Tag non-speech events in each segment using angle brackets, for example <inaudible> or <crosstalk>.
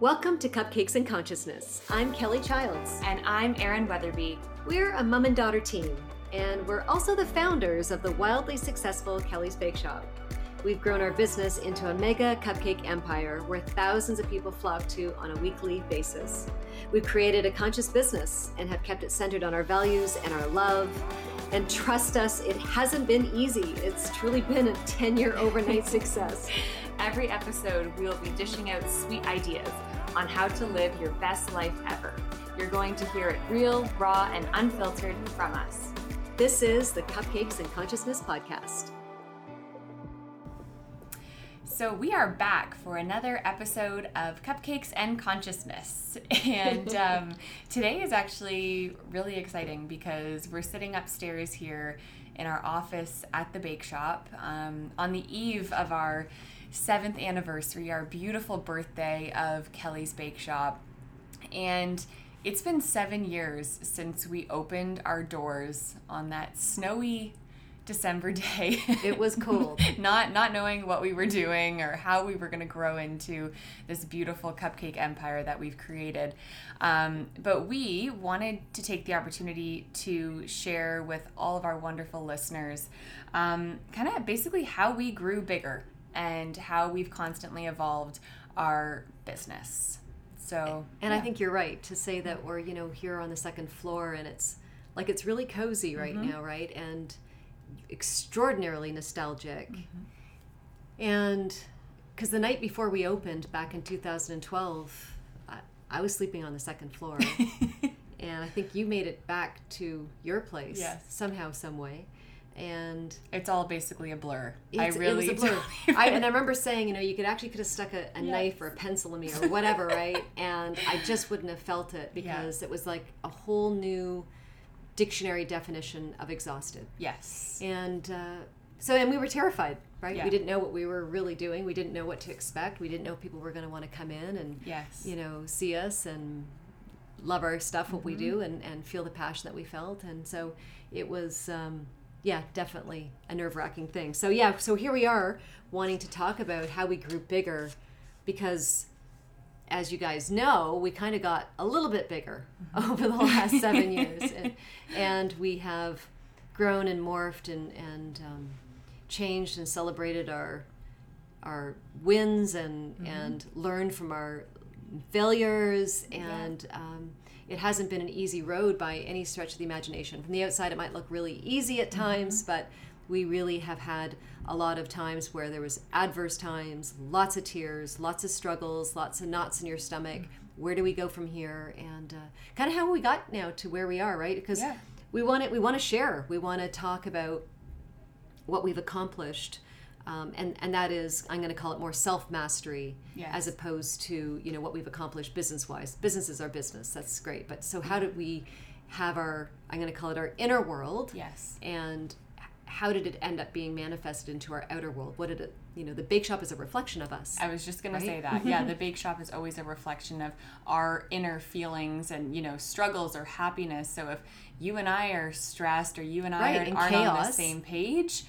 Welcome to Cupcakes and Consciousness. I'm Kelly Childs. And I'm Erin Weatherby. We're a mom and daughter team, and we're also the founders of the wildly successful Kelly's Bake Shop. We've grown our business into a mega cupcake empire where thousands of people flock to on a weekly basis. We've created a conscious business and have kept it centered on our values and our love. And trust us, it hasn't been easy. It's truly been a 10 year overnight <laughs> success. Every episode, we will be dishing out sweet ideas on how to live your best life ever. You're going to hear it real, raw, and unfiltered from us. This is the Cupcakes and Consciousness Podcast. So, we are back for another episode of Cupcakes and Consciousness. <laughs> And um, today is actually really exciting because we're sitting upstairs here in our office at the bake shop um, on the eve of our seventh anniversary, our beautiful birthday of Kelly's Bake Shop. And it's been seven years since we opened our doors on that snowy December day. It was <laughs> cold. not not knowing what we were doing or how we were going to grow into this beautiful cupcake empire that we've created. Um, but we wanted to take the opportunity to share with all of our wonderful listeners um, kind of basically how we grew bigger and how we've constantly evolved our business. So, and yeah. I think you're right to say that we're, you know, here on the second floor and it's like it's really cozy right mm-hmm. now, right? And extraordinarily nostalgic. Mm-hmm. And because the night before we opened back in 2012, I, I was sleeping on the second floor. <laughs> and I think you made it back to your place yes. somehow, some way. And it's all basically a blur. I really, it was a <laughs> blur. I, and I <laughs> remember saying, you know, you could actually could have stuck a, a yes. knife or a pencil in me or whatever, right? <laughs> And I just wouldn't have felt it because yeah. it was like a whole new dictionary definition of exhausted. Yes. And uh, so, and we were terrified, right? Yeah. We didn't know what we were really doing. We didn't know what to expect. We didn't know people were going to want to come in and, yes. you know, see us and love our stuff, what mm-hmm. we do, and, and feel the passion that we felt. And so it was, um, yeah, definitely a nerve wracking thing. So, yeah, so here we are wanting to talk about how we grew bigger because as you guys know, we kind of got a little bit bigger mm-hmm. <laughs> over the last seven years, and, and, we have grown and morphed and and um, changed and celebrated our our wins and mm-hmm. and learned from our failures and. Yeah. Um, it hasn't been an easy road by any stretch of the imagination. From the outside, it might look really easy at times, mm-hmm. but we really have had a lot of times where there was adverse times lots of tears lots of struggles lots of knots in your stomach where do we go from here and uh, kind of how we got now to where we are right because yeah. we want it we want to share we want to talk about what we've accomplished um, and and that is I'm going to call it more self mastery yes. as opposed to you know what we've accomplished business wise. Business is our business. That's great. But so how did we have our I'm going to call it our inner world? Yes. And how did it end up being manifested into our outer world? What did it, you know, the bake shop is a reflection of us. I was just going right? to say that. Yeah, <laughs> the bake shop is always a reflection of our inner feelings and, you know, struggles or happiness. So if you and I are stressed or you and I right, aren't, aren't on the same page,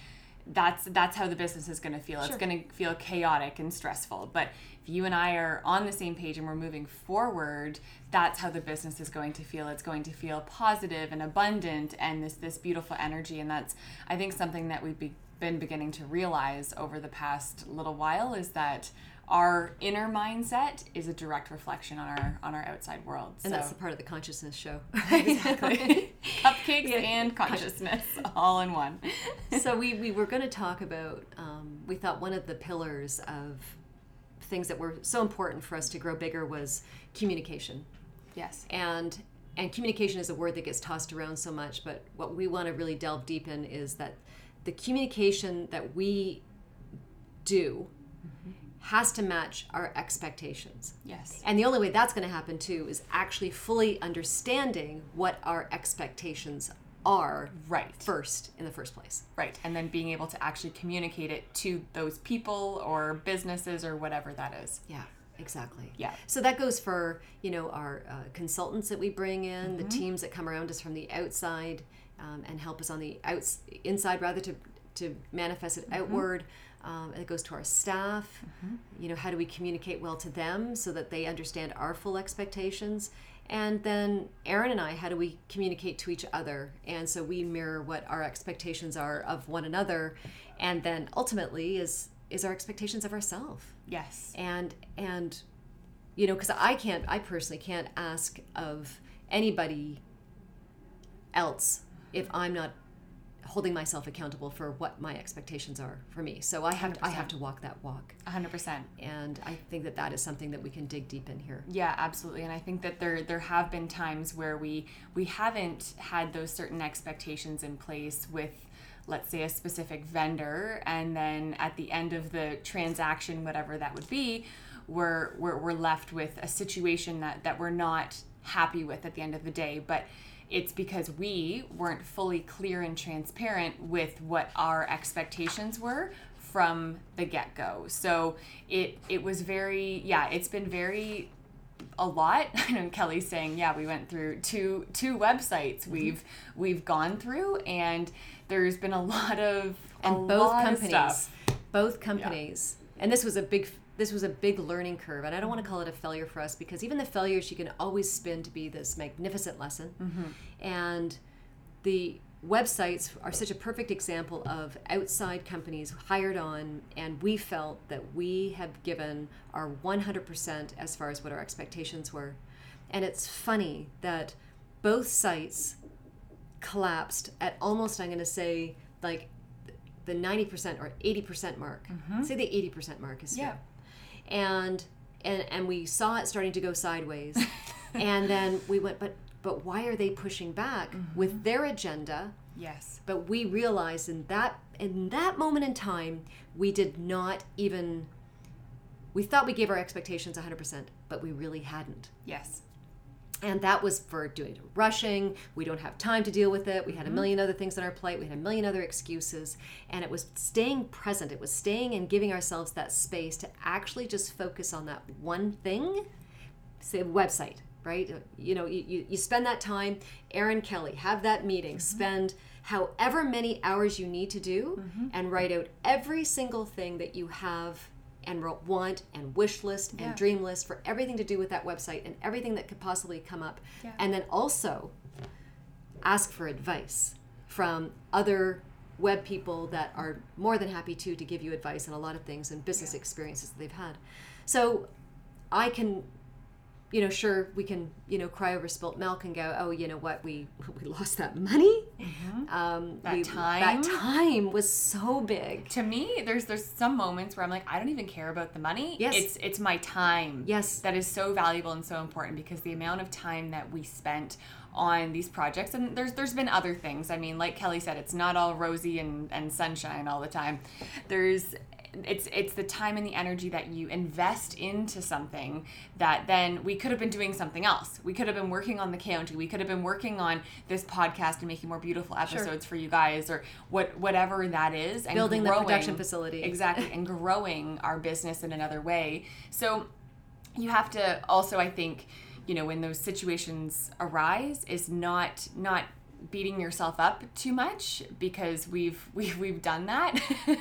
that's that's how the business is going to feel. Sure. It's going to feel chaotic and stressful. But if you and I are on the same page and we're moving forward, that's how the business is going to feel. It's going to feel positive and abundant and this this beautiful energy. And that's I think something that we've be, been beginning to realize over the past little while is that our inner mindset is a direct reflection on our on our outside world. And so. that's the part of the consciousness show. <laughs> exactly. <laughs> Cupcakes yeah. and <laughs> consciousness all in one. so we, we were going to talk about um, we thought one of the pillars of things that were so important for us to grow bigger was communication. Yes. And and communication is a word that gets tossed around so much, but what we want to really delve deep in is that the communication that we do mm-hmm. Has to match our expectations. Yes. And the only way that's going to happen too is actually fully understanding what our expectations are right first in the first place right and then being able to actually communicate it to those people or businesses or whatever that is yeah exactly yeah so that goes for you know our uh, consultants that we bring in mm-hmm. the teams that come around us from the outside um, and help us on the outs inside rather to to manifest it mm-hmm. outward Um, it goes to our staff. Mm-hmm. You know, how do we communicate well to them so that they understand our full expectations? And then Erin and I, how do we communicate to each other? And so we mirror what our expectations are of one another, and then ultimately is is our expectations of ourselves. Yes. And and you know, because I can't, I personally can't ask of anybody else if I'm not holding myself accountable for what my expectations are for me. So I have to, I have to walk that walk. 100%. And I think that that is something that we can dig deep in here. Yeah, absolutely. And I think that there there have been times where we we haven't had those certain expectations in place with let's say a specific vendor and then at the end of the transaction whatever that would be we're we're, we're left with a situation that that we're not happy with at the end of the day but it's because we weren't fully clear and transparent with what our expectations were from the get-go so it it was very yeah it's been very a lot. <laughs> I know Kelly's saying, yeah, we went through two two websites. Mm-hmm. We've we've gone through, and there's been a lot of and both companies, both companies, yeah. and this was a big this was a big learning curve and i don't want to call it a failure for us because even the failures you can always spin to be this magnificent lesson. Mm-hmm. and the websites are such a perfect example of outside companies hired on and we felt that we have given our 100% as far as what our expectations were. And it's funny that both sites collapsed at almost i'm going to say like the 90% or 80% mark. Mm-hmm. say the 80% mark is fair and and and we saw it starting to go sideways. <laughs> And then we went but but why are they pushing back mm-hmm. with their agenda? Yes. But we realized in that in that moment in time we did not even we thought we gave our expectations 100% but we really hadn't. Yes and that was for doing rushing. We don't have time to deal with it. We had a mm-hmm. million other things on our plate. We had a million other excuses. And it was staying present. It was staying and giving ourselves that space to actually just focus on that one thing. Say website right? You know you, you spend that time. Erin kelly have that meeting. Mm-hmm. spend however many hours you need to do mm-hmm. and write out every single thing that you have and want and wish list and yeah. dream list for everything to do with that website and everything that could possibly come up. Yeah. And then also ask for advice from other web people that are more than happy to to give you advice on a lot of things and business yeah. experiences that they've had. So I can you know, sure, we can, you know, cry over spilt milk and go, oh, you know what, we <laughs> we lost that money. Mm-hmm. Um, that we, time, that time was so big. To me, there's there's some moments where I'm like, I don't even care about the money. Yes, it's it's my time. Yes, that is so valuable and so important because the amount of time that we spent on these projects and there's there's been other things i mean like kelly said it's not all rosy and, and sunshine all the time there's it's it's the time and the energy that you invest into something that then we could have been doing something else. We could have been working on the county. We could have been working on this podcast and making more beautiful episodes sure. for you guys or what whatever that is and building growing, the production facility. Exactly, and growing our business in another way. So you have to also I think you know when those situations arise is not not beating yourself up too much because we've <laughs> we've, we've done that. <laughs>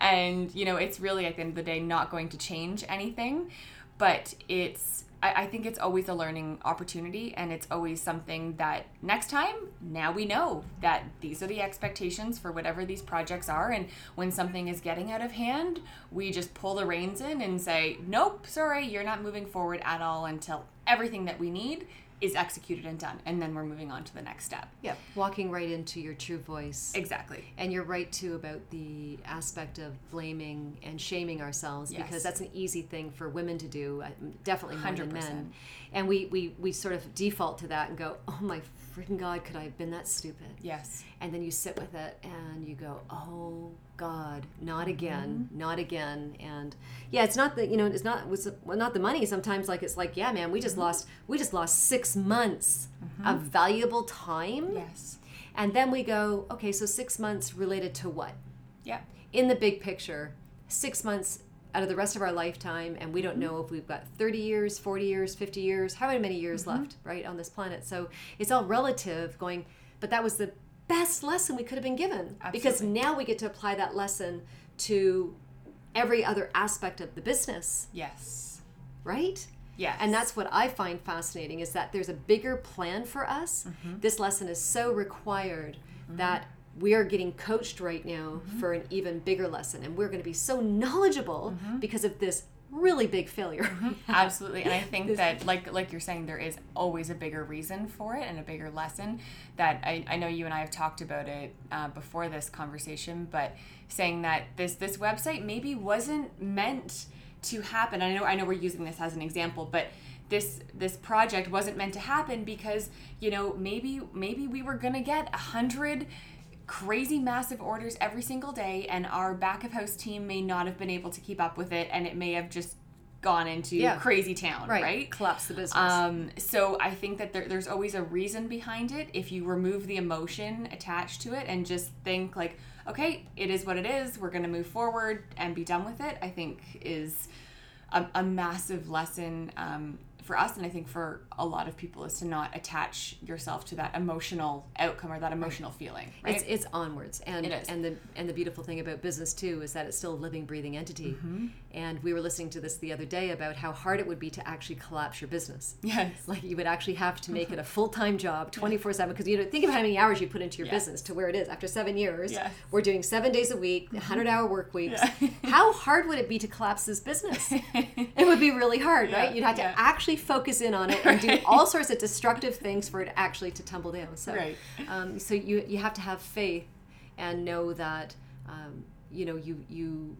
And you know it's really at the end of the day not going to change anything. But it's I, I think it's always a learning opportunity and it's always something that next time now we know that these are the expectations for whatever these projects are. And when something is getting out of hand we just pull the reins in and say nope sorry you're not moving forward at all until everything that we need is executed and done and then we're moving on to the next step. Yeah walking right into your true voice. Exactly. And you're right too about the aspect of blaming and shaming ourselves yes. because that's an easy thing for women to do uh, definitely more 100%. than men. And we, we we sort of default to that and go oh my freaking god could i have been that stupid? Yes. And then you sit with it and you go oh god not again mm-hmm. not again and yeah it's not that you know it's not was well, not the money sometimes like it's like yeah man we just mm-hmm. lost we just lost six months mm-hmm. of valuable time yes and then we go okay so six months related to what yeah in the big picture six months out of the rest of our lifetime and we don't mm-hmm. know if we've got 30 years 40 years 50 years how many years mm-hmm. left right on this planet so it's all relative going but that was the best lesson we could have been given Absolutely. because now we get to apply that lesson to every other aspect of the business. Yes. Right? Yes. And that's what I find fascinating is that there's a bigger plan for us. Mm-hmm. This lesson is so required mm-hmm. that we are getting coached right now mm-hmm. for an even bigger lesson and we're going to be so knowledgeable mm-hmm. because of this really big failure. Mm-hmm. Absolutely. And I <laughs> think that like like you're saying there is always a bigger reason for it and a bigger lesson that I, I know you and I have talked about it uh, before this conversation, but saying that this this website maybe wasn't meant to happen. I know I know we're using this as an example, but this this project wasn't meant to happen because, you know, maybe maybe we were going to get a 100 crazy massive orders every single day and our back of house team may not have been able to keep up with it and it may have just gone into yeah. crazy town right. right collapse the business um, so i think that there, there's always a reason behind it if you remove the emotion attached to it and just think like okay it is what it is we're going to move forward and be done with it i think is a, a massive lesson um, for us and I think for a lot of people is to not attach yourself to that emotional outcome or that emotional feeling. Right? It's, it's onwards, and and the and the beautiful thing about business too is that it's still a living, breathing entity. Mm-hmm. And we were listening to this the other day about how hard it would be to actually collapse your business. Yes, like you would actually have to make it a full time job, twenty four seven. Because you know, think of how many hours you put into your yes. business to where it is after seven years. Yes. we're doing seven days a week, mm-hmm. hundred hour work weeks. Yeah. <laughs> how hard would it be to collapse this business? <laughs> it would be really hard, yeah. right? You'd have to yeah. actually focus in on it <laughs> and do all sorts of destructive things for it actually to tumble down. So, right. um, so you you have to have faith and know that um, you know you you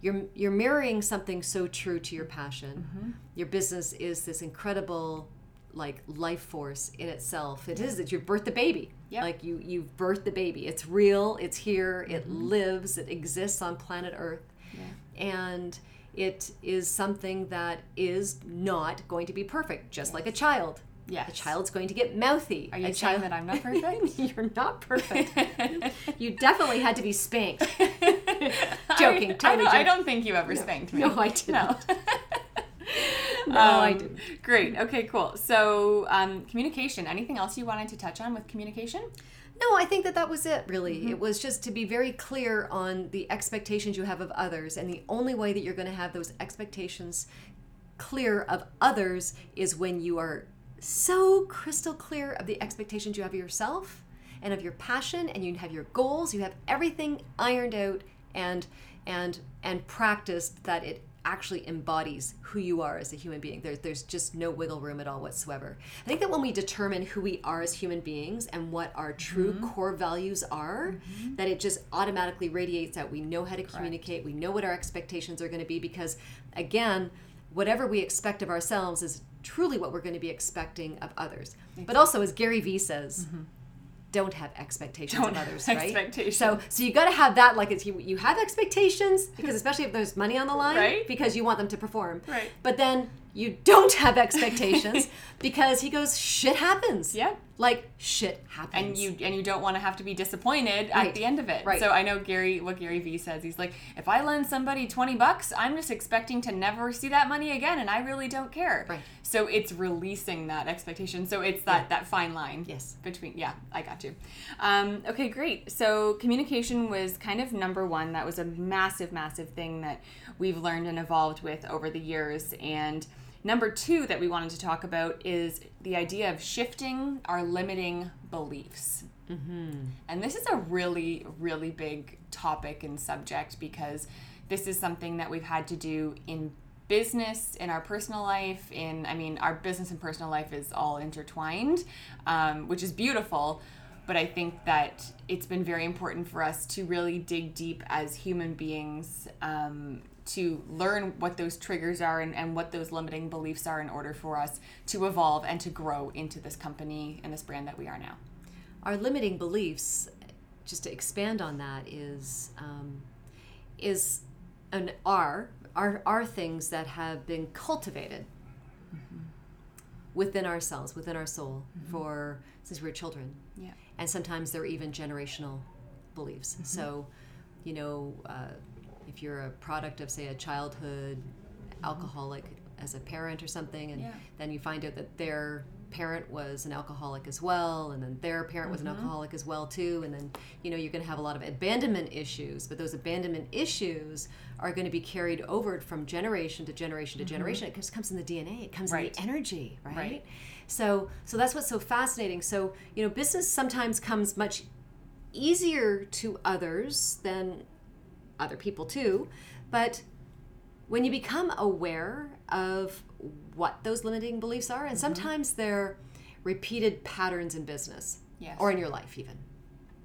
you're you're mirroring something so true to your passion. Mm-hmm. Your business is this incredible like life force in itself. It yeah. is that you've birthed the baby. Yep. Like you you've birthed the baby. It's real. It's here. Mm-hmm. It lives. It exists on planet Earth. Yeah. And it is something that is not going to be perfect, just yes. like a child. Yes. A child's going to get mouthy. Are you a saying that I'm not <laughs> perfect? You're not perfect. <laughs> you definitely had to be spanked. joking, I, totally I joking. I don't think you ever no. spanked me. No, I didn't. No. <laughs> no, um, I didn't. Great. Okay, cool. So, um, communication. Anything else you wanted to touch on with communication? No, I think that that was it, really. Mm-hmm. It was just to be very clear on the expectations you have of others. And the only way that you're going to have those expectations clear of others is when you are so crystal clear of the expectations you have of yourself and of your passion and you have your goals you have everything ironed out and and and practiced that it actually embodies who you are as a human being. There, there's just no wiggle room at all whatsoever. I think that when we determine who we are as human beings and what our true mm-hmm. core values are, mm-hmm. that it just automatically radiates out. We know how to communicate, we know what our expectations are going to be because, again, whatever we expect of ourselves is truly what we're going to be expecting of others. Exactly. But also, as Gary Vee says, mm-hmm don't have expectations don't of others, right? Expectations. So, so you got to have that. Like, it's you, you have expectations <laughs> because especially if there's money on the line, right? Because you want them to perform, right? But then you don't have expectations <laughs> because he goes, shit happens. Yeah like shit happens and you and you don't want to have to be disappointed right. at the end of it right so i know gary what gary vee says he's like if i lend somebody 20 bucks i'm just expecting to never see that money again and i really don't care right so it's releasing that expectation so it's that yeah. that fine line yes between yeah i got you um, okay great so communication was kind of number one that was a massive massive thing that we've learned and evolved with over the years and Number two that we wanted to talk about is the idea of shifting our limiting beliefs. Mm-hmm. And this is a really, really big topic and subject because this is something that we've had to do in business, in our personal life, in, I mean, our business and personal life is all intertwined, um, which is beautiful. But I think that it's been very important for us to really dig deep as human beings um, to learn what those triggers are and, and what those limiting beliefs are in order for us to evolve and to grow into this company and this brand that we are now. Our limiting beliefs, just to expand on that, is um, is an are are are things that have been cultivated mm-hmm. within ourselves, within our soul, mm-hmm. for since we were children. Yeah, and sometimes they're even generational beliefs. Mm-hmm. So, you know. Uh, if you're a product of say a childhood alcoholic as a parent or something and Yeah. then you find out that their parent was an alcoholic as well and then their parent was an Mm-hmm. alcoholic as well too and then you know you're going to have a lot of abandonment issues but those abandonment issues are going to be carried over from generation to generation to generation it just comes in the dna it comes in Mm-hmm. The energy right? Right. so so that's what's so fascinating so you know business sometimes comes much easier to others than other people too but when you become aware of what those limiting beliefs are and Mm-hmm. sometimes they're repeated patterns in business Yes. or in your life even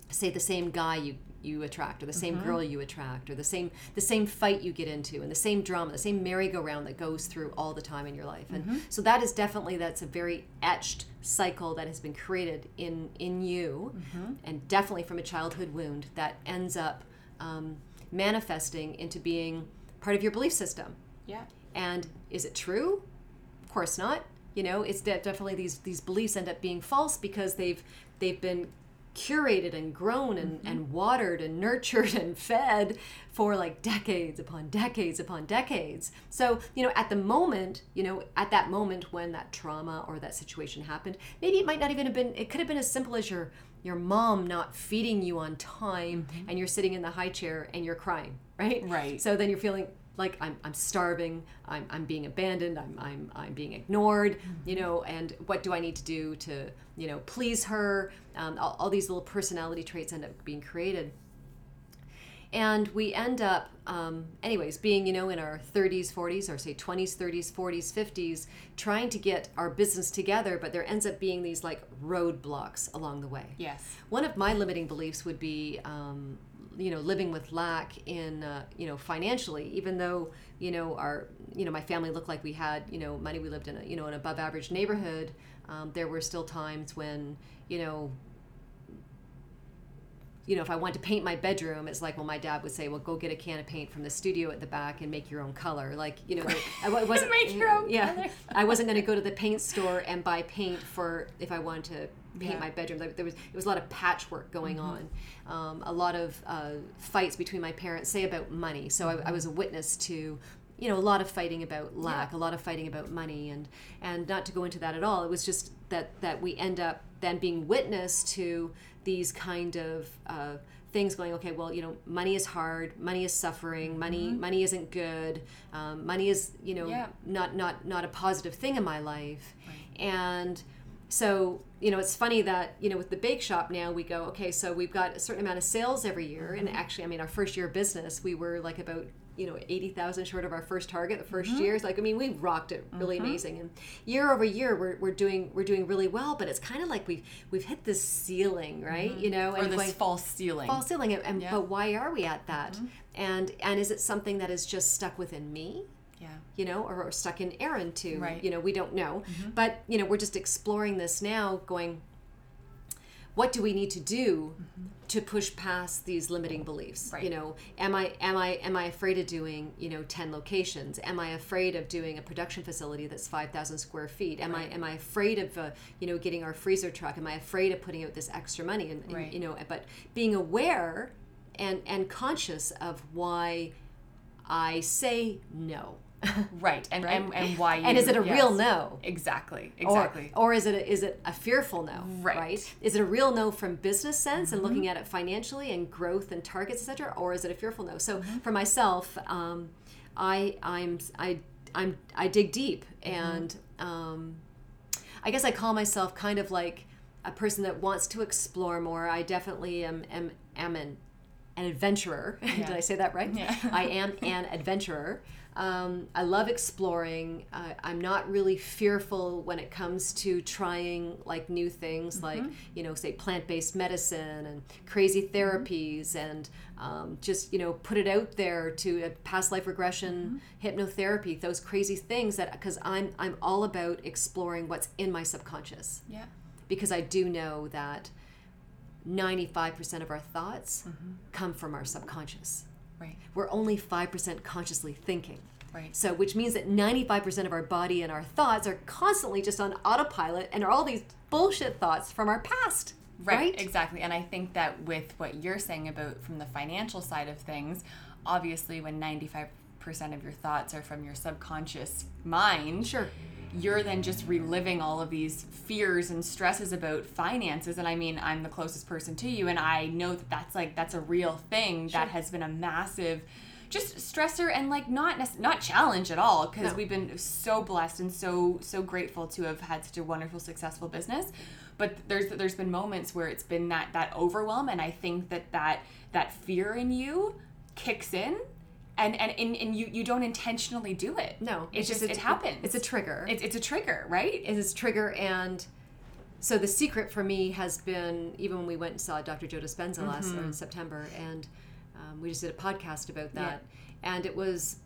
say the same guy you you attract or the same Mm-hmm. girl you attract or the same the same fight you get into and the same drama the same merry-go-round that goes through all the time in your life and Mm-hmm. so that is definitely that's a very etched cycle that has been created in in you Mm-hmm. and definitely from a childhood wound that ends up um, manifesting into being part of your belief system Yeah. And is it true? Of course not. You know, it's de- definitely these these beliefs end up being false because they've they've been curated and grown and, mm-hmm. and watered and nurtured and fed for like decades upon decades upon decades. So, you know, at the moment, you know, at that moment when that trauma or that situation happened, maybe it might not even have been it could have been as simple as your your mom not feeding you on time mm-hmm. and you're sitting in the high chair and you're crying, right? Right. So then you're feeling like I'm, I'm starving, I'm, I'm being abandoned, I'm, I'm, I'm being ignored, you know, and what do I need to do to, you know, please her? Um, all, all these little personality traits end up being created. And we end up, um, anyways, being, you know, in our 30s, 40s, or say 20s, 30s, 40s, 50s, trying to get our business together, but there ends up being these like roadblocks along the way. Yes. One of my limiting beliefs would be, um, you know, living with lack in, uh, you know, financially. Even though, you know, our, you know, my family looked like we had, you know, money. We lived in a, you know, an above average neighborhood. Um, there were still times when, you know, you know, if I wanted to paint my bedroom, it's like, well, my dad would say, well, go get a can of paint from the studio at the back and make your own color. Like, you know, I wasn't <laughs> Make your own yeah, color. I wasn't going to go to the paint store and buy paint for if I wanted to paint Yeah. my bedroom. Like, There was it was a lot of patchwork going on, um, a lot of uh, fights between my parents, say about money. So I, I was a witness to. You know, a lot of fighting about lack, a lot of fighting about money, and and not to go into that at all. It was just that that we end up then being witness to these kind of uh, things going. Okay, well, you know, money is hard, money is suffering, money money isn't good, um, money is you know Yeah. not not not a positive thing in my life, and so you know it's funny that you know with the bake shop now we go okay so we've got a certain amount of sales every year. And mm-hmm. actually i mean our first year of business we were like about you know 80000 short of our first target the 1st mm-hmm. year. It's like i mean we rocked it really mm-hmm. amazing. And year over year we're, we're doing we're doing really well. But it's kind of like we've we've hit this ceiling right? You know Or and this going, false ceiling. false ceiling. And, and Yeah. but why are we at that? And and is it something that is just stuck within me Yeah. you know, or, or stuck in Erin too. Right. You know, we don't know. But, you know, we're just exploring this now, going, what do we need to do to push past these limiting beliefs? Right. You know, am I am I am I afraid of doing, you know, 10 locations? Am I afraid of doing a production facility that's 5,000 square feet? Am I am I afraid of uh, you know, getting our freezer truck? Am I afraid of putting out this extra money and, and, you know, but being aware and and conscious of why I say no. <laughs> Right. And, Right? and and why you and is it a real no? Exactly. Exactly. Or, is it a, is it a fearful no? Right. Is it a real no from business sense Mm-hmm. and looking at it financially and growth and targets, etc., or is it a fearful no? So Mm-hmm. for myself, um, I I'm I I'm I dig deep Mm-hmm. and um, I guess I call myself kind of like a person that wants to explore more. I definitely am am, am an an adventurer. <laughs> Did I say that right? Yeah. I am <laughs> an adventurer. Um, I love exploring. Uh, I'm not really fearful when it comes to trying like new things, like you know, say plant-based medicine and crazy therapies, and um, just you know, put it out there to uh, past life regression, hypnotherapy, those crazy things. That because I'm I'm all about exploring what's in my subconscious yeah. because I do know that 95% of our thoughts come from our subconscious. Right. We're only 5% consciously thinking. Right. So, which means that 95% of our body and our thoughts are constantly just on autopilot and are all these bullshit thoughts from our past. Right, Right? exactly. And I think that with what you're saying about from the financial side of things, obviously when 95% 90% of your thoughts are from your subconscious mind. Sure. You're then just reliving all of these fears and stresses about finances. And I mean, I'm the closest person to you, and I know that that's like, that's a real thing sure. that has been a massive just stressor and like not not challenge at all because no. we've been so blessed and so so grateful to have had such a wonderful successful business but there's there's been moments where it's been that that overwhelm and i think that that that fear in you kicks in and and, and, and you you don't intentionally do it no it's, just, it happens it's a trigger it's, it's a trigger right it's a trigger and so the secret for me has been even when we went and saw dr joe dispenza mm-hmm. last in september and um, we just did a podcast about that yeah. and it was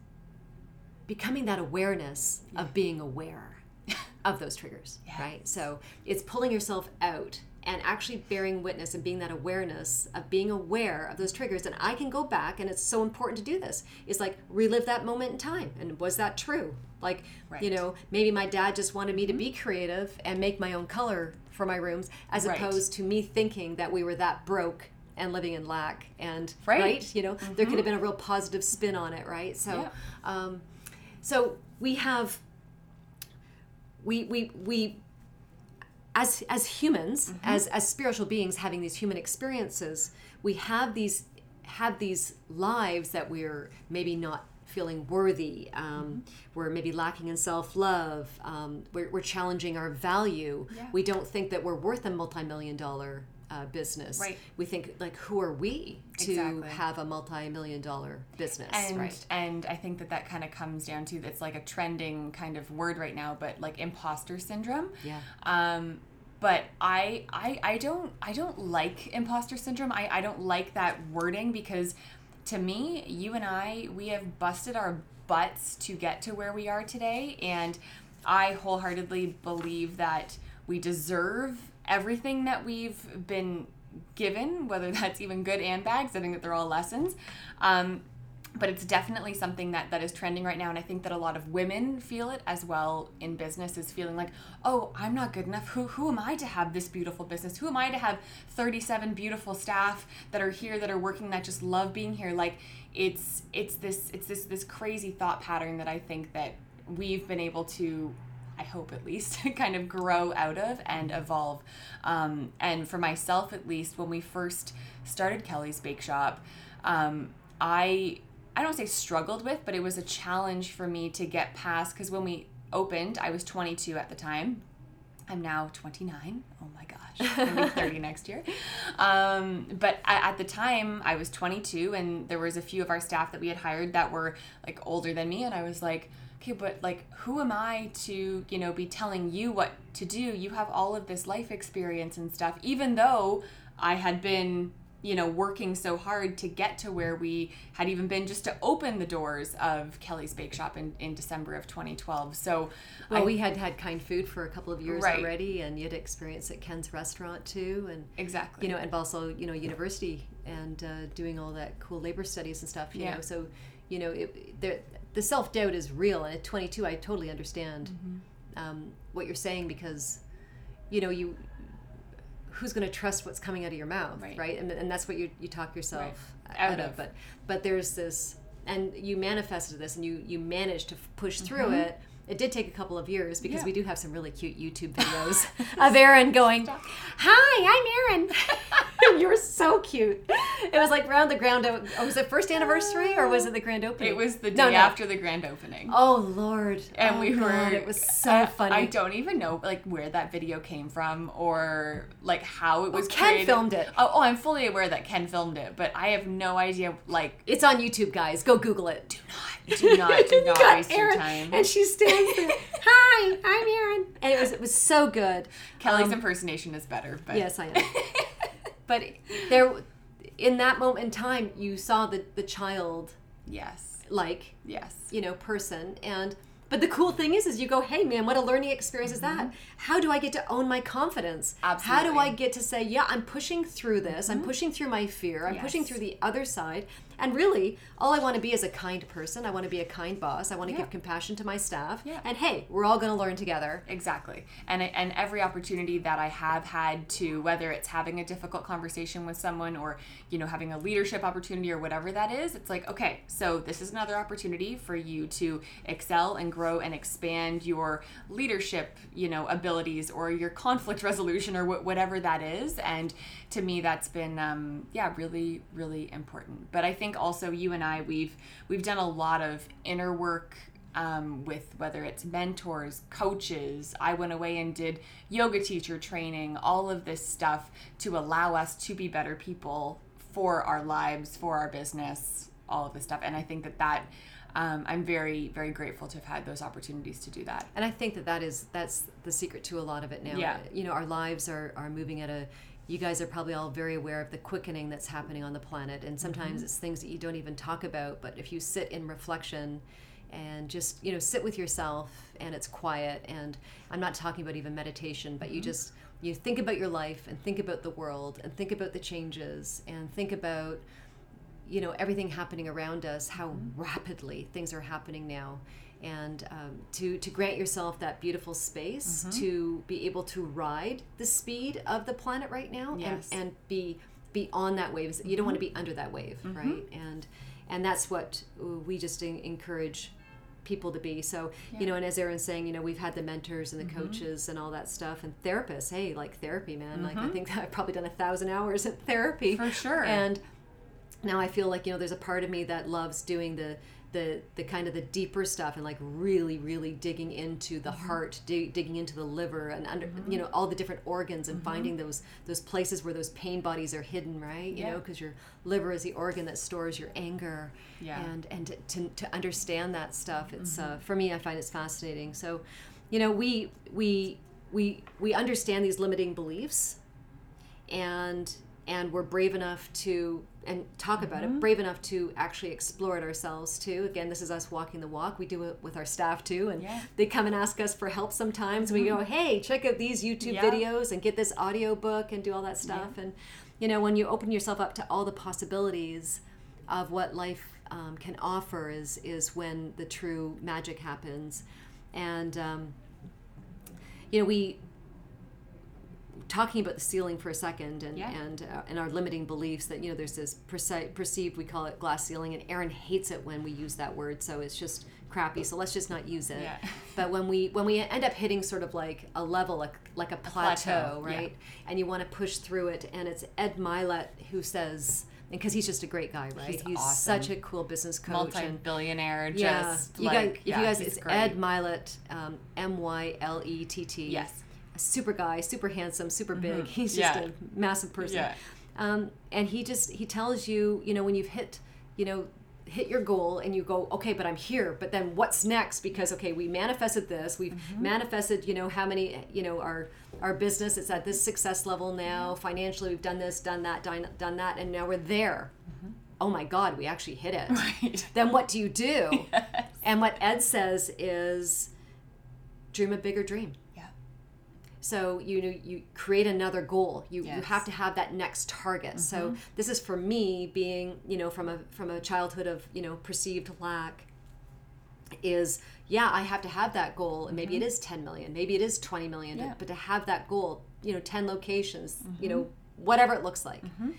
becoming that awareness yeah. of being aware <laughs> of those triggers yes. right so it's pulling yourself out and actually bearing witness and being that awareness of being aware of those triggers and i can go back and it's so important to do this is like relive that moment in time and was that true like right. you know maybe my dad just wanted me to be creative and make my own color for my rooms as right. opposed to me thinking that we were that broke and living in lack and right, right? you know mm-hmm. there could have been a real positive spin on it right so yeah. um, so we have we we we as as humans, mm-hmm. as as spiritual beings having these human experiences, we have these have these lives that we're maybe not feeling worthy. Um, mm-hmm. We're maybe lacking in self love. Um, we're, we're, challenging our value. Yeah. We don't think that we're worth a multi million dollar uh, business. Right. We think like, who are we to exactly. have a multi-million dollar business? And right. and I think that that kind of comes down to it's like a trending kind of word right now, but like imposter syndrome. Yeah. Um, but I, I I don't I don't like imposter syndrome. I, I don't like that wording because to me, you and I, we have busted our butts to get to where we are today and I wholeheartedly believe that we deserve everything that we've been given, whether <laughs> that's even good and bad, I think that they're all lessons. Um, but it's definitely something that that is trending right now and i think that a lot of women feel it as well in business is feeling like oh i'm not good enough. Who who am i to have this beautiful business? Who am i to have 37 beautiful staff that are here that are working that just love being here? Like it's it's this it's this this crazy thought pattern that i think that we've been able to I hope at least, <laughs> kind of grow out of and evolve. Um, and for myself, at least, when we first started Kelly's Bake Shop, um, I I don't say struggled with, but it was a challenge for me to get past because when we opened, I was 22 at the time. I'm now 29. Oh my gosh, <laughs> I'm be 30 next year. Um, but I, at the time, I was 22, and there was a few of our staff that we had hired that were like older than me, and I was like, okay, but like, who am I to, you know, be telling you what to do? You have all of this life experience and stuff, even though I had been you know, working so hard to get to where we had even been just to open the doors of Kelly's Bake Shop in, in December of 2012. So, well, I, we had had kind food for a couple of years right. already, and you'd experience at Ken's restaurant too, and exactly, you know, and also you know university and uh, doing all that cool labor studies and stuff. You yeah. know, so you know, it, there, the self doubt is real, and at 22, I totally understand mm-hmm. um, what you're saying because you know you who's going to trust what's coming out of your mouth right, right? And, and that's what you, you talk yourself right. out, out of. of but but there's this and you manifested this and you you managed to push through mm-hmm. it it did take a couple of years because yeah. we do have some really cute YouTube <laughs> videos of Erin going. "Hi, I'm Erin." <laughs> <laughs> you were so cute. It was like around the grand. O- oh, was it first anniversary or was it the grand opening? It was the day no, no. after the grand opening. Oh Lord! And oh, we God, were. It was so funny. I don't even know like where that video came from or like how it was. Oh, Ken filmed it. Oh, oh, I'm fully aware that Ken filmed it, but I have no idea. Like it's on YouTube, guys. Go Google it. Do not, do not, do <laughs> not waste Erin, your time. And she stands there. <laughs> Hi, I'm Erin. And it was it was so good. Kelly's um, impersonation is better, but yes, I am. But there, in that moment in time, you saw the the child. Yes. Like yes, you know, person and. But the cool thing is, is you go, hey man, what a learning experience is that? Mm-hmm. How do I get to own my confidence? Absolutely. How do I get to say, yeah, I'm pushing through this. Mm-hmm. I'm pushing through my fear. I'm yes. pushing through the other side. And really all i want to be is a kind person. I want to be a kind boss. I want to yeah. give compassion to my staff. Yeah. and hey we're all going to learn together. Exactly. And and every opportunity that i have had to whether it's having a difficult conversation with someone or you know having a leadership opportunity or whatever that is it's like okay so this is another opportunity for you to excel and grow and expand your leadership you know abilities or your conflict <laughs> resolution or wh- whatever that is. And to me that's been um, yeah really really important. But i think also you and i we've we've done a lot of inner work um, with whether it's mentors, coaches. I went away and did yoga teacher training, all of this stuff to allow us to be better people for our lives, for our business, all of this stuff. And I think that that um, I'm very, very grateful to have had those opportunities to do that. And I think that that is that's the secret to a lot of it now. Yeah. You know, our lives are are moving at a you guys are probably all very aware of the quickening that's happening on the planet and sometimes mm-hmm. it's things that you don't even talk about but if you sit in reflection and just you know sit with yourself and it's quiet and i'm not talking about even meditation but mm-hmm. you just you think about your life and think about the world and think about the changes and think about you know everything happening around us how mm-hmm. rapidly things are happening now and um, to to grant yourself that beautiful space mm-hmm. to be able to ride the speed of the planet right now yes. and, and be be on that wave you don't want to be under that wave mm-hmm. right and and that's what we just encourage people to be so yeah. you know and as erin's saying you know we've had the mentors and the mm-hmm. coaches and all that stuff and therapists hey like therapy man like i mm-hmm. think <laughs> i've probably done a thousand hours in therapy for sure and now i feel like you know there's a part of me that loves doing the the the kind of the deeper stuff and like really really digging into the mm-hmm. heart dig, digging into the liver and under mm-hmm. you know all the different organs and mm-hmm. finding those those places where those pain bodies are hidden right you yeah. know because your liver is the organ that stores your anger yeah. and and to, to understand that stuff it's uh, mm-hmm. for me i find it's fascinating so you know we we we we understand these limiting beliefs and and we're brave enough to and talk about mm-hmm. it brave enough to actually explore it ourselves too again this is us walking the walk we do it with our staff too and yeah. they come and ask us for help sometimes mm-hmm. we go hey check out these youtube yeah. videos and get this audio book and do all that stuff yeah. and you know when you open yourself up to all the possibilities of what life um, can offer is is when the true magic happens and um, you know we talking about the ceiling for a second and yeah. and uh, and our limiting beliefs that you know there's this perce- perceived we call it glass ceiling and Erin hates it when we use that word so it's just crappy so let's just not use it yeah. <laughs> but when we when we end up hitting sort of like a level like like a plateau, a plateau right yeah. and you want to push through it and it's Ed Mylett who says because he's just a great guy, right? He's, he's awesome. such a cool business coach, multi-billionaire. Yeah, just you like, guys, if yeah, you guys, it's great. Ed Mylett, um, M Y L E T T. Yes, super guy, super handsome, super big. Mm-hmm. <laughs> He's just yeah. a massive person. Yeah. Um, and he just he tells you, you know, when you've hit, you know, hit your goal and you go, okay, but I'm here. But then what's next? Because okay, we manifested this. We've mm-hmm. manifested, you know, how many, you know, our our business. It's at this success level now. Mm-hmm. Financially, we've done this, done that, done, done that, and now we're there. Mm-hmm. Oh my God, we actually hit it. Right. <laughs> Then what do you do? <laughs> Yes. And what Ed says is, dream a bigger dream. So you know you create another goal. You yes. you have to have that next target. Mm-hmm. So this is for me being you know from a from a childhood of you know perceived lack is yeah I have to have that goal and maybe mm-hmm. it is 10 million maybe it is 20 million yeah. but to have that goal you know 10 locations mm-hmm. you know whatever it looks like mm-hmm.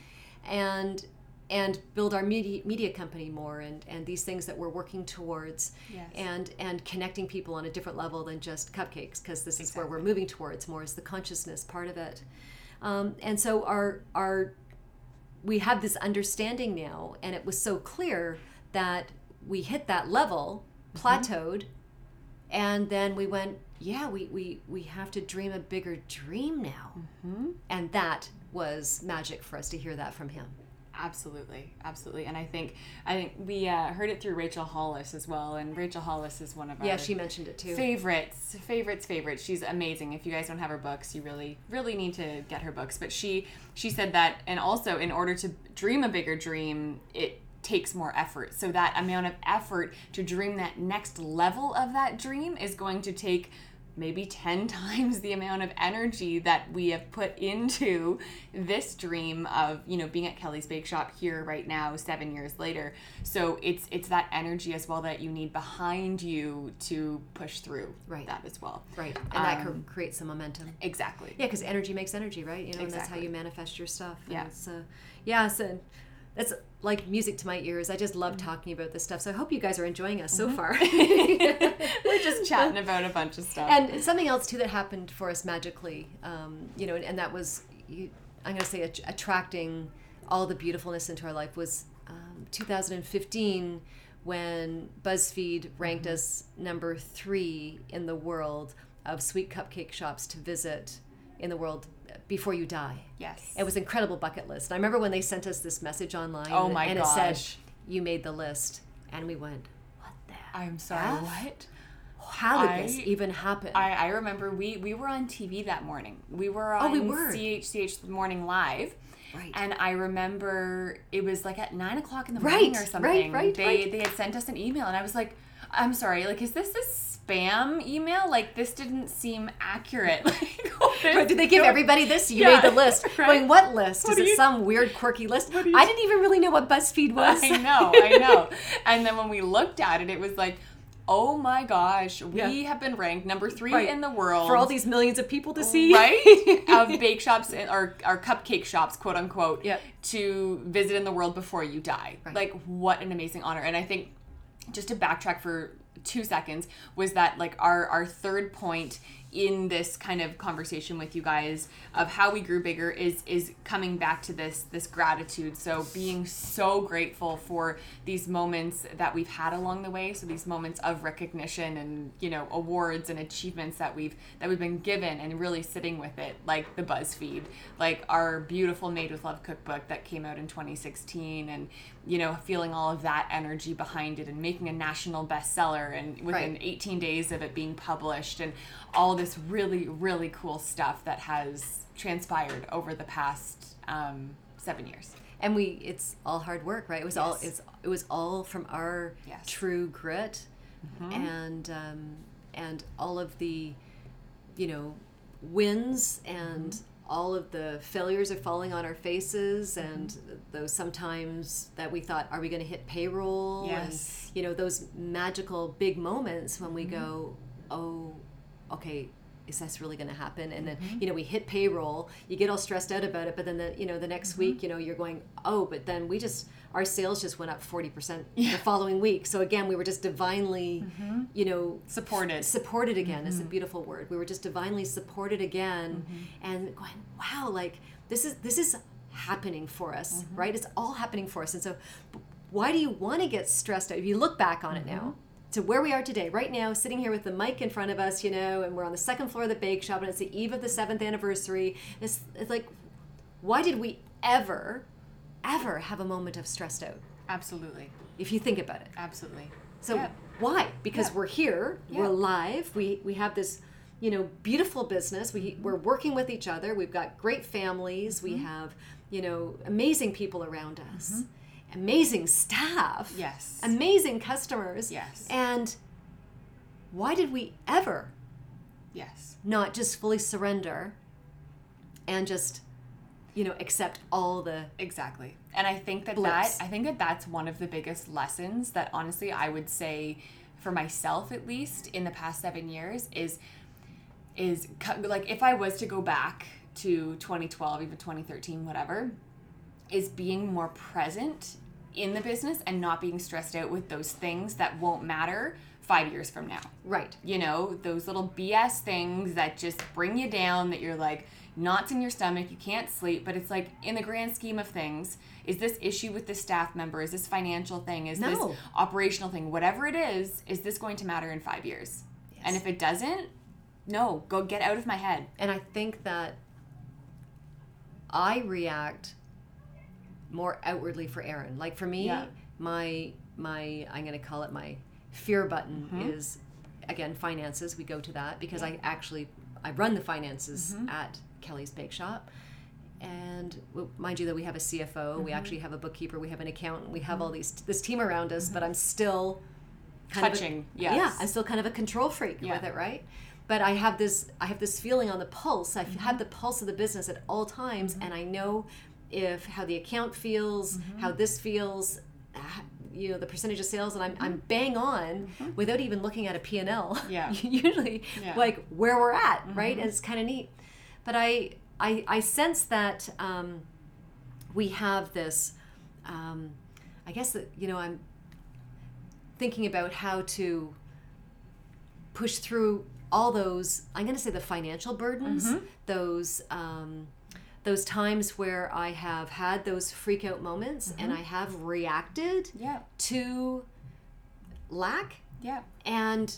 and and build our media media company more and and these things that we're working towards yes. and and connecting people on a different level than just cupcakes because this is exactly. where we're moving towards more is the consciousness part of it um, and so our our we have this understanding now and it was so clear that we hit that level mm-hmm. plateaued mm-hmm. and then we went yeah we we we have to dream a bigger dream now mm-hmm. and that was magic for us to hear that from him Absolutely, absolutely, and I think I think we uh, heard it through Rachel Hollis as well, and Rachel Hollis is one of our yeah she mentioned it too favorites, favorites, favorites. She's amazing. If you guys don't have her books, you really really need to get her books. But she she said that, and also in order to dream a bigger dream, it takes more effort. So that amount of effort to dream that next level of that dream is going to take maybe 10 <laughs> times the amount of energy that we have put into this dream of you know being at kelly's bake shop here right now seven years later. So it's it's that energy as well that you need behind you to push through right. that as well. Right. And um, that can create some momentum. exactly. Yeah because energy makes energy right? You know exactly. and that's how you manifest your stuff. Yeah. so yeah so that's like music to my ears. I just love mm-hmm. talking about this stuff. So I hope you guys are enjoying us mm-hmm. so far. <laughs> We're just <laughs> chatting about a bunch of stuff. And something else too that happened for us magically, um, you know, and, and that was, you, I'm going to say, attracting all the beautifulness into our life was um, 2015 when BuzzFeed ranked mm-hmm. us number three in the world of sweet cupcake shops to visit in the world before you die. Yes. It was an incredible bucket list. I remember when they sent us this message online. Oh my and gosh. it said, you made the list. And we went, what the I'm sorry, F? what? How did I, this even happen? I, I remember we, we were on TV that morning. We were on oh, we were. CHCH Morning Live. Right. And I remember it was like at nine o'clock in the morning right, or something. Right, right, they, right. They had sent us an email, and I was like, I'm sorry, like, is this this spam email. Like this didn't seem accurate. <laughs> Like, did they give everybody this? You yeah, made the list. <laughs> Right. Going what list? What Is it you, some weird quirky list? I didn't even really know what BuzzFeed was. I know, I <laughs> know. and then when we looked at it, it was like. Oh my gosh, we yeah. have been ranked number three right. in the world for all these millions of people to see, right? of bake shops or, or cupcake shops, quote unquote, yep. to visit in the world before you die. Right. Like, what an amazing honor! And I think just to backtrack for two seconds was that like our our third point in this kind of conversation with you guys of how we grew bigger is is coming back to this this gratitude so being so grateful for these moments that we've had along the way so these moments of recognition and you know awards and achievements that we've that we've been given and really sitting with it like the buzzfeed like our beautiful made with love cookbook that came out in 2016 and you know feeling all of that energy behind it and making a national bestseller and within right. 18 days of it being published and all this really, really cool stuff that has transpired over the past um, seven years. And we, it's all hard work, right? It was yes. all, it's, it was all from our yes. true grit, mm-hmm. and um, and all of the, you know, wins and mm-hmm. all of the failures are falling on our faces, mm-hmm. and those sometimes that we thought, are we going to hit payroll? Yes. And you know, those magical big moments when we mm-hmm. go, oh okay is this really going to happen and then mm-hmm. you know we hit payroll you get all stressed out about it but then the you know the next mm-hmm. week you know you're going oh but then we just our sales just went up 40% yeah. the following week so again we were just divinely mm-hmm. you know supported supported again is a mm-hmm. beautiful word we were just divinely supported again mm-hmm. and going wow like this is this is happening for us mm-hmm. right it's all happening for us and so why do you want to get stressed out if you look back on it now to where we are today, right now, sitting here with the mic in front of us, you know, and we're on the second floor of the bake shop, and it's the eve of the seventh anniversary. It's, it's like, why did we ever, ever have a moment of stressed out? Absolutely. If you think about it. Absolutely. So yeah. why? Because yeah. we're here, yeah. we're alive, we we have this, you know, beautiful business. We we're working with each other. We've got great families. Mm-hmm. We have, you know, amazing people around us. Mm-hmm amazing staff. Yes. Amazing customers. Yes. And why did we ever yes not just fully surrender and just you know accept all the exactly and i think that blips. that i think that that's one of the biggest lessons that honestly i would say for myself at least in the past seven years is is like if i was to go back to 2012 even 2013 whatever is being more present in the business and not being stressed out with those things that won't matter five years from now. Right. You know, those little BS things that just bring you down that you're like, knots in your stomach, you can't sleep, but it's like in the grand scheme of things, is this issue with this staff member, is this financial thing, is no. this operational thing, whatever it is, is this going to matter in five years? Yes. And if it doesn't, no, go get out of my head. And I think that I react more outwardly for Erin. Like for me, yeah. my my I'm going to call it my fear button mm-hmm. is again finances. We go to that because yeah. I actually I run the finances mm-hmm. at Kelly's Bake Shop. And mind you, that we have a CFO, mm-hmm. we actually have a bookkeeper, we have an accountant, we have mm-hmm. all these this team around us, but mm-hmm. I'm still kind touching. Of a, yes. Yeah, I'm still kind of a control freak yeah. with it, right? but I have this I have this feeling on the pulse. I mm-hmm. have the pulse of the business at all times, mm-hmm. and I know if how the account feels, mm-hmm. how this feels, you know the percentage of sales and i'm, I'm mm-hmm. bang on mm-hmm. without even looking at a p&l <laughs> yeah usually yeah. like where we're at mm-hmm. right and it's kind of neat but I, I i sense that um, we have this um, i guess that you know i'm thinking about how to push through all those i'm going to say the financial burdens mm-hmm. those um, those times where I have had those freak out moments mm-hmm. and I have reacted yeah. to lack. Yeah. And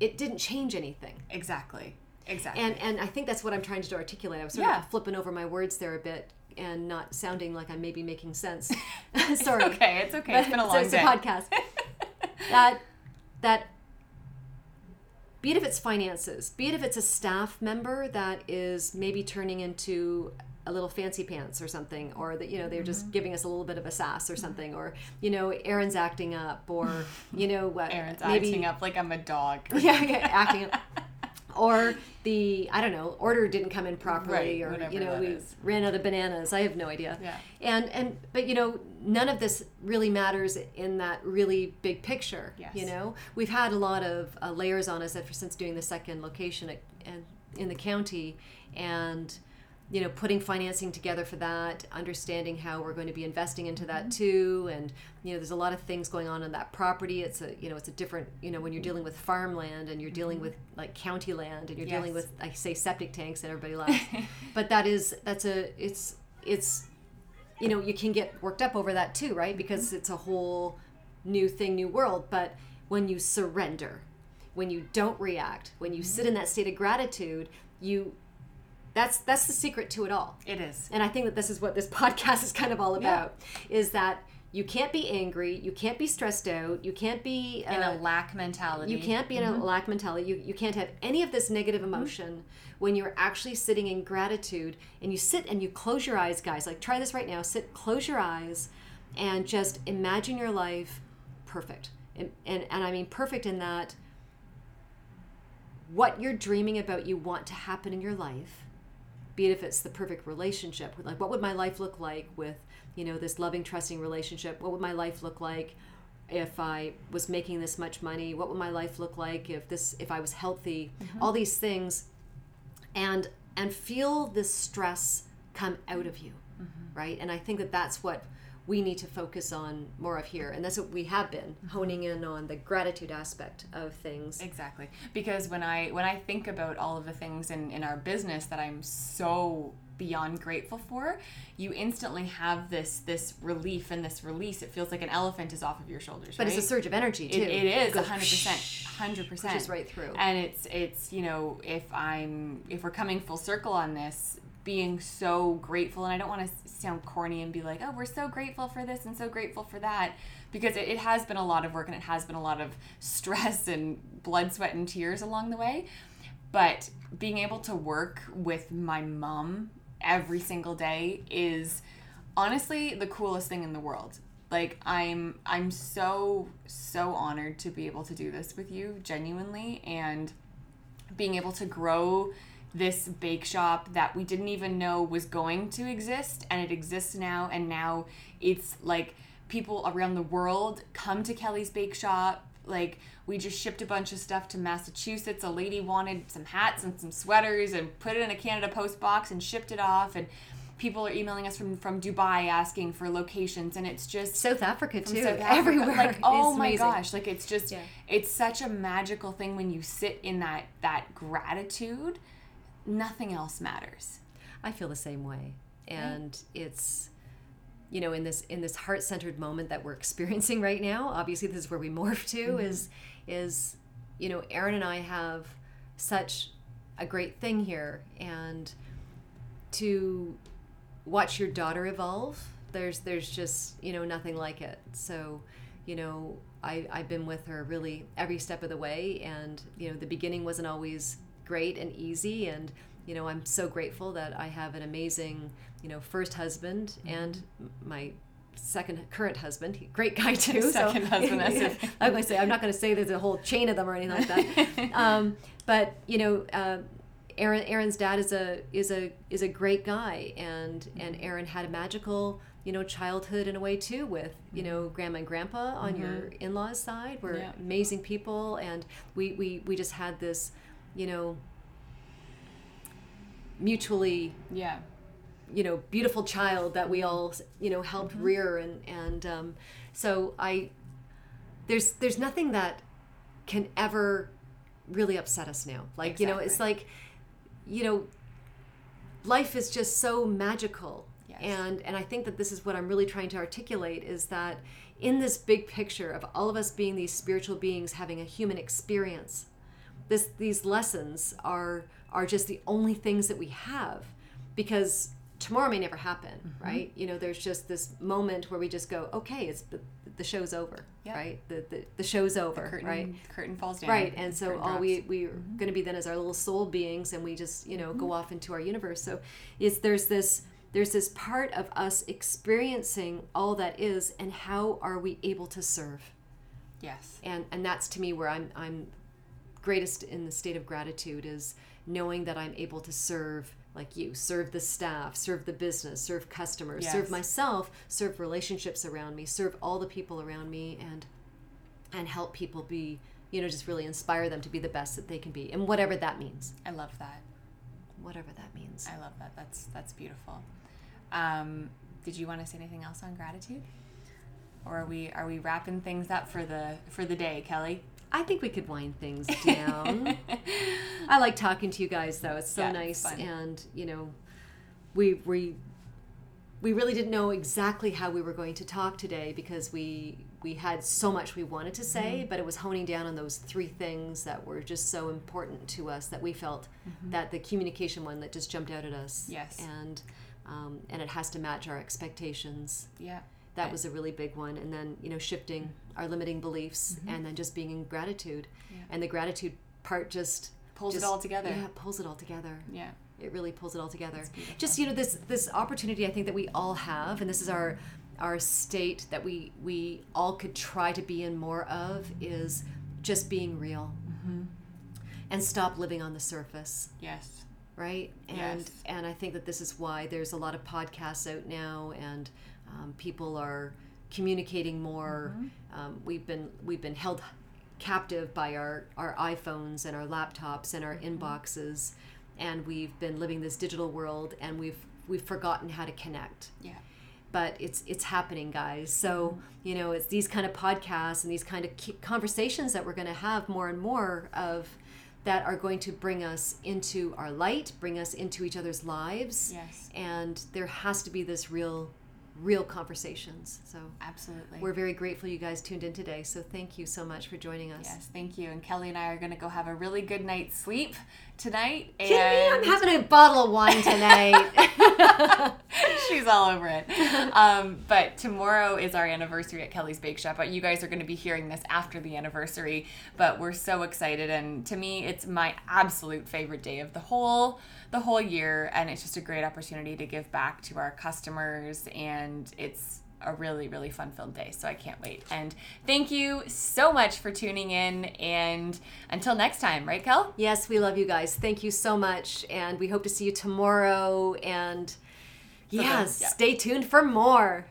it didn't change anything. Exactly. Exactly. And and I think that's what I'm trying to articulate. I was sort yeah. of flipping over my words there a bit and not sounding like I'm maybe making sense. <laughs> <laughs> Sorry. It's okay. It's okay. It's <laughs> been a long it's, it's a podcast. that that be it if it's finances, be it if it's a staff member that is maybe turning into a little fancy pants or something, or that you know they're just mm-hmm. giving us a little bit of a sass or something, or you know Erin's acting up, or you know what <laughs> Erin's maybe, acting up like I'm a dog. <laughs> yeah, yeah, acting up. <laughs> or the I don't know order didn't come in properly, right, or you know we is. ran out of bananas. I have no idea. Yeah. And and but you know none of this really matters in that really big picture. Yes. You know we've had a lot of uh, layers on us ever since doing the second location at, and in the county, and you know putting financing together for that understanding how we're going to be investing into that mm-hmm. too and you know there's a lot of things going on on that property it's a you know it's a different you know when you're dealing with farmland and you're dealing mm-hmm. with like county land and you're yes. dealing with i say septic tanks and everybody laughs but that is that's a it's it's you know you can get worked up over that too right because mm-hmm. it's a whole new thing new world but when you surrender when you don't react when you sit in that state of gratitude you that's that's the secret to it all. It is. And I think that this is what this <laughs> podcast is kind of all about yeah. is that you can't be angry, you can't be stressed out, you can't be uh, in a lack mentality. You can't be mm-hmm. in a lack mentality. You you can't have any of this negative mm-hmm. emotion mm-hmm. when you're actually sitting in gratitude and you sit and you close your eyes, guys. Like try this right now. Sit, close your eyes and just imagine your life perfect. And and, and I mean perfect in that what you're dreaming about you want to happen in your life be it if it's the perfect relationship like what would my life look like with you know this loving trusting relationship? What would my life look like if i was making this much money? What would my life look like if this if i was healthy? Mm-hmm. all these things. And and feel this stress come out of you mm-hmm. right? And i think that that's what we need to focus on more of here. And that's what we have been mm-hmm. honing in on the gratitude aspect of things. Exactly. Because when i when i think about all of the things in in our business that i'm so beyond grateful for you instantly have this this relief. And this release it feels like an elephant is off of your shoulders but right? it's a surge of energy too. it, it is it 100% 100% just right through. And it's it's you know if i'm if we're coming full circle on this being so grateful and i don't want to sound corny and be like oh we're so grateful for this and so grateful for that because it, it has been a lot of work and it has been a lot of stress and blood sweat and tears along the way. But being able to work with my mom every single day is honestly the coolest thing in the world. Like i'm i'm so so honored to be able to do this with you genuinely and being able to grow this bake shop that we didn't even know was going to exist and it exists now and now it's like people around the world come to Kelly's bake shop like we just shipped a bunch of stuff to Massachusetts a lady wanted some hats and some sweaters and put it in a Canada Post box and shipped it off and people are emailing us from from Dubai asking for locations and it's just South Africa too South Africa. everywhere like oh my amazing. gosh like it's just yeah. it's such a magical thing when you sit in that that gratitude nothing else matters. I feel the same way. And right. it's you know in this in this heart-centered moment that we're <laughs> experiencing right now, obviously this is where we morph to mm-hmm. is is you know Erin and I have such a great thing here and to watch your daughter evolve there's there's just you know nothing like it so you know I, I've been with her really every step of the way and you know the beginning wasn't always great and easy and you know i'm so grateful that i have an amazing you know first husband mm-hmm. and my second current husband, he, great guy too. second so, <laughs> husband. yeah, I'm going to say I'm not going to say there's a whole chain of them or anything like that. <laughs> um, but you know, uh, Erin Erin's dad is a is a is a great guy, and and mm-hmm. Erin had a magical you know childhood in a way too with you know mm-hmm. grandma and grandpa on mm-hmm. your in-laws side were yeah. amazing people and we, we we just had this you know mutually yeah you know beautiful child that we all you know helped mm-hmm. rear and and um, so I there's there's nothing that can ever really upset us now like exactly. you know it's like you know life is just so magical yes. and and I think that this is what I'm really trying to articulate is that in this big picture of all of us being these spiritual beings having a human experience this these lessons are are just the only things that we have because tomorrow may never happen mm-hmm. right you know there's just this moment where we just go okay it's the, the show's over yep. right the, the the show's over the curtain, right curtain falls down right and so all drops. we we're mm-hmm. going to be then as our little soul beings and we just you know mm-hmm. go off into our universe so it's there's this there's this part of us experiencing all that is and how are we able to serve yes and and that's to me where i'm i'm greatest in the state of gratitude is knowing that i'm able to serve like you serve the staff serve the business serve customers yes. serve myself serve relationships around me serve all the people around me and and help people be you know just really inspire them to be the best that they can be and whatever that means. I love that. Whatever that means. I love that. That's that's beautiful. Um, did you want to say anything else on gratitude? Or are we are we wrapping things up for the for the day kelly I think we could wind things <laughs> down. I like talking to you guys though. It's so yeah, nice it's and you know we we we really didn't know exactly how we were going to talk today because we we had so much we wanted to say, mm-hmm. but it was honing down on those three things that were just so important to us that we felt mm-hmm. that the communication one that just jumped out at us. Yes. And um, and it has to match our expectations. Yeah that was a really big one and then you know shifting our limiting beliefs mm-hmm. and then just being in gratitude. Yeah. and the gratitude part just pulls just, it all together. yeah pulls it all together. Yeah. It really pulls it all together. Just you know this this opportunity i think that we all have and this is our our state that we we all could try to be in more of is just being real. Mm-hmm. and stop living on the surface. Yes. Right? And yes. and i think that this is why there's a lot of podcasts out now and um, people are communicating more. Mm-hmm. Um, we've been we've been held captive by our our iPhones and our laptops and our mm-hmm. inboxes, and we've been living this digital world, and we've we've forgotten how to connect. Yeah. But it's it's happening, guys. So mm-hmm. you know, it's these kind of podcasts and these kind of conversations that we're going to have more and more of that are going to bring us into our light, bring us into each other's lives. Yes. And there has to be this real real conversations. So absolutely, we're very grateful you guys tuned in today. So thank you so much for joining us. Yes, thank you. And Kelly and I are going to go have a really good night's sleep tonight. And I'm having a bottle of wine tonight. <laughs> <laughs> She's all over it. Um, but tomorrow is our anniversary at Kelly's Bake Shop. But you guys are going to be hearing this after the anniversary. But we're so excited, and to me, it's my absolute favorite day of the whole the whole year, and it's just a great opportunity to give back to our customers, and it's a really, really fun filled day. So I can't wait. And thank you so much for tuning in. And until next time, right, Kel? Yes, we love you guys. Thank you so much. And we hope to see you tomorrow. And yes, yeah. stay tuned for more.